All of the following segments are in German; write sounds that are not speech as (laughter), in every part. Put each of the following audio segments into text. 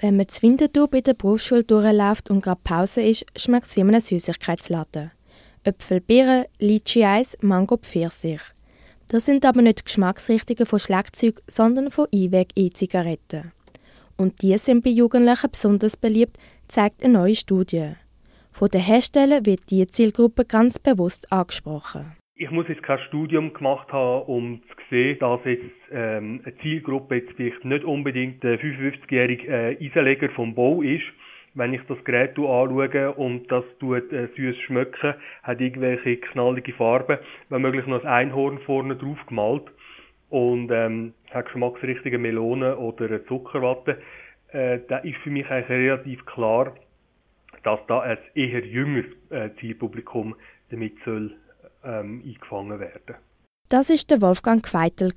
Wenn man zu Winterthur bei der Berufsschule durchläuft und gerade Pause ist, schmeckt es wie in einem Süßigkeitsladen. Äpfel, Birnen, Litschi-Eis, Mango, Pfirsich. Das sind aber nicht Geschmacksrichtungen von Schlagzeug, sondern von Einweg-E-Zigaretten. Und die sind bei Jugendlichen besonders beliebt, zeigt eine neue Studie. Von den Herstellern wird diese Zielgruppe ganz bewusst angesprochen. Ich muss jetzt kein Studium gemacht haben, um zu sehen, dass jetzt ähm, eine Zielgruppe jetzt vielleicht nicht unbedingt der 55-jährige äh, Eisenleger vom Bau ist, wenn ich das Gerät anschaue und das tut äh, süß schmecken, hat irgendwelche knallige Farben, wenn möglich noch ein Einhorn vorne drauf gemalt und ähm, hat geschmacksrichtige Melone oder eine Zuckerwatte, äh, da ist für mich eigentlich relativ klar, dass da ein eher jüngeres äh, Zielpublikum damit soll ähm, eingefangen werden. Das ist der Wolfgang Queitel.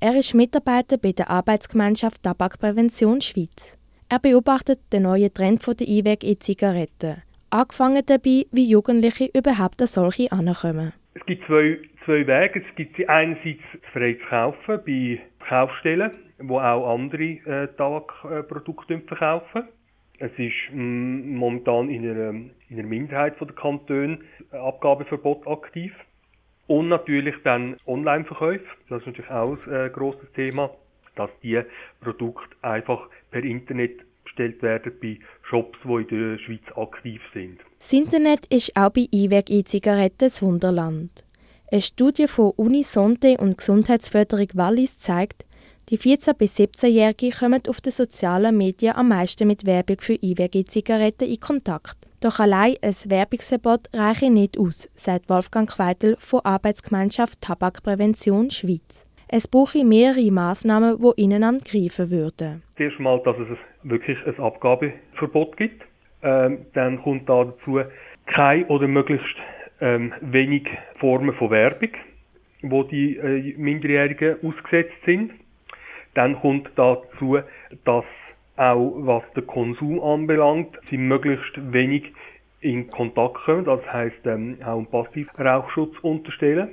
Er ist Mitarbeiter bei der Arbeitsgemeinschaft Tabakprävention Schweiz. Er beobachtet den neuen Trend der Einweg-E-Zigaretten. Angefangen dabei, wie Jugendliche überhaupt an solche ankommen. Es gibt zwei, zwei Wege. Es gibt sie einerseits frei zu kaufen bei Kaufstellen, wo auch andere äh, Tabakprodukte verkaufen. Es ist mm, momentan in einer, in einer Minderheit der Kantone Abgabeverbot aktiv. Und natürlich dann Online-Verkäufe. Das ist natürlich auch ein äh, grosses Thema dass die Produkte einfach per Internet bestellt werden bei Shops, die in der Schweiz aktiv sind. Das Internet ist auch bei Einweg-E-Zigaretten das Wunderland. Eine Studie von Uni Sonte und Gesundheitsförderung Wallis zeigt, die 14- bis 17-Jährigen kommen auf den sozialen Medien am meisten mit Werbung für Einweg-E-Zigaretten in Kontakt. Doch allein ein Werbungsverbot reiche nicht aus, sagt Wolfgang Queitel von Arbeitsgemeinschaft Tabakprävention Schweiz. Es brauche mehrere Massnahmen, die ineinander greifen würden. Zuerst mal, dass es wirklich ein Abgabeverbot gibt. Ähm, dann kommt da dazu keine oder möglichst ähm, wenig Formen von Werbung, wo die äh, Minderjährigen ausgesetzt sind. Dann kommt dazu, dass auch was den Konsum anbelangt, sie möglichst wenig in Kontakt kommen. Das heißt ähm, auch einen Passivrauchschutz unterstellen.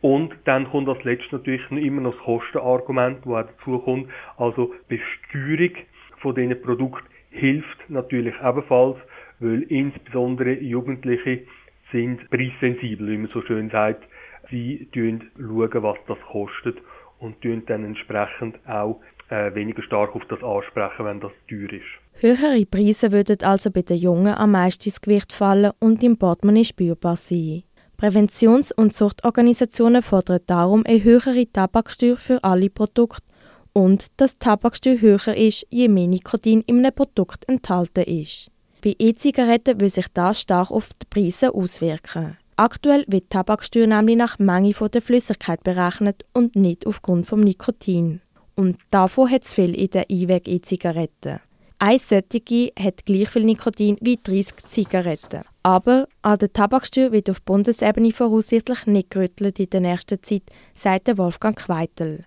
Und dann kommt als letztes natürlich immer noch das Kostenargument, das auch dazu kommt. Also Besteuerung von diesen Produkten hilft natürlich ebenfalls, weil insbesondere Jugendliche sind preissensibel, wie man so schön sagt. Sie schauen, was das kostet und dann entsprechend auch äh, weniger stark auf das ansprechen, wenn das teuer ist. Höhere Preise würden also bei den Jungen am meisten ins Gewicht fallen und im Portemonnaie spürbar sein. Präventions- und Suchtorganisationen fordern darum eine höhere Tabaksteuer für alle Produkte und dass die Tabaksteuer höher ist, je mehr Nikotin in einem Produkt enthalten ist. Bei E-Zigaretten will sich das stark auf die Preise auswirken. Aktuell wird die Tabaksteuer nämlich nach Menge der Flüssigkeit berechnet und nicht aufgrund vom Nikotin. Und davon hat es viel in den Einweg-E-Zigaretten. Eine solche hat gleich viel Nikotin wie 30 Zigaretten. Aber an der Tabaksteuer wird auf Bundesebene voraussichtlich nicht gerüttelt in der nächsten Zeit, sagt Wolfgang Queitel.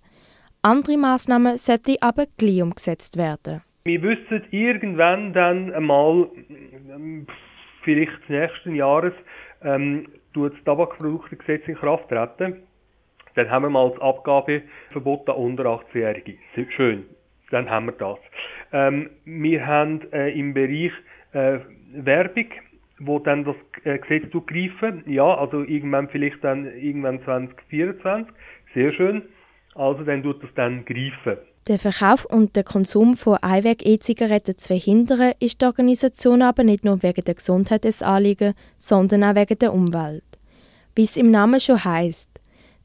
Andere Massnahmen sollten aber gleich umgesetzt werden. Wir wissen irgendwann dann einmal, vielleicht nächsten Jahres, ähm, tut das Tabakproduktegesetz in Kraft treten. Dann haben wir mal das Abgabeverbot an unter 18-Jährige. Schön, dann haben wir das. Ähm, wir haben äh, im Bereich äh, Werbung, wo dann das äh, Gesetz greifen. Ja, also irgendwann vielleicht dann irgendwann 2024. Sehr schön. Also dann tut das dann greifen. Der Verkauf und der Konsum von Einweg-E-Zigaretten zu verhindern, ist die Organisation aber nicht nur wegen der Gesundheit des Anliegen, sondern auch wegen der Umwelt. Wie es im Namen schon heißt,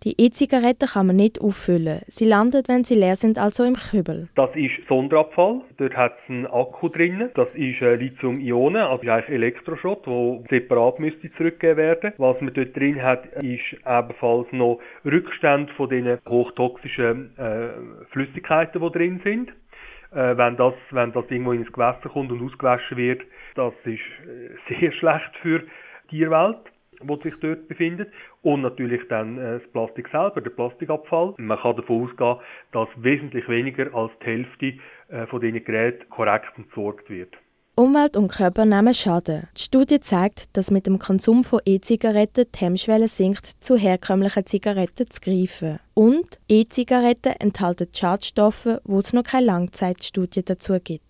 die E-Zigaretten kann man nicht auffüllen. Sie landen, wenn sie leer sind, also im Kübel. Das ist Sonderabfall. Dort hat es einen Akku drin. Das ist äh, Lithium-Ionen, also eigentlich Elektroschrott, der separat müsste zurückgegeben werden. Was man dort drin hat, ist ebenfalls noch Rückstände von den hochtoxischen äh, Flüssigkeiten, die drin sind. Äh, wenn, das, wenn das irgendwo ins Gewässer kommt und ausgewaschen wird, das ist äh, (laughs) sehr schlecht für die Tierwelt wo sich dort befindet und natürlich dann äh, das Plastik selber, der Plastikabfall. Man kann davon ausgehen, dass wesentlich weniger als die Hälfte äh, von diesen Geräten korrekt entsorgt wird. Umwelt und Körper nehmen Schaden. Die Studie zeigt, dass mit dem Konsum von E-Zigaretten die Hemmschwelle sinkt, zu herkömmlichen Zigaretten zu greifen. Und E-Zigaretten enthalten Schadstoffe, wo es noch keine Langzeitstudie dazu gibt.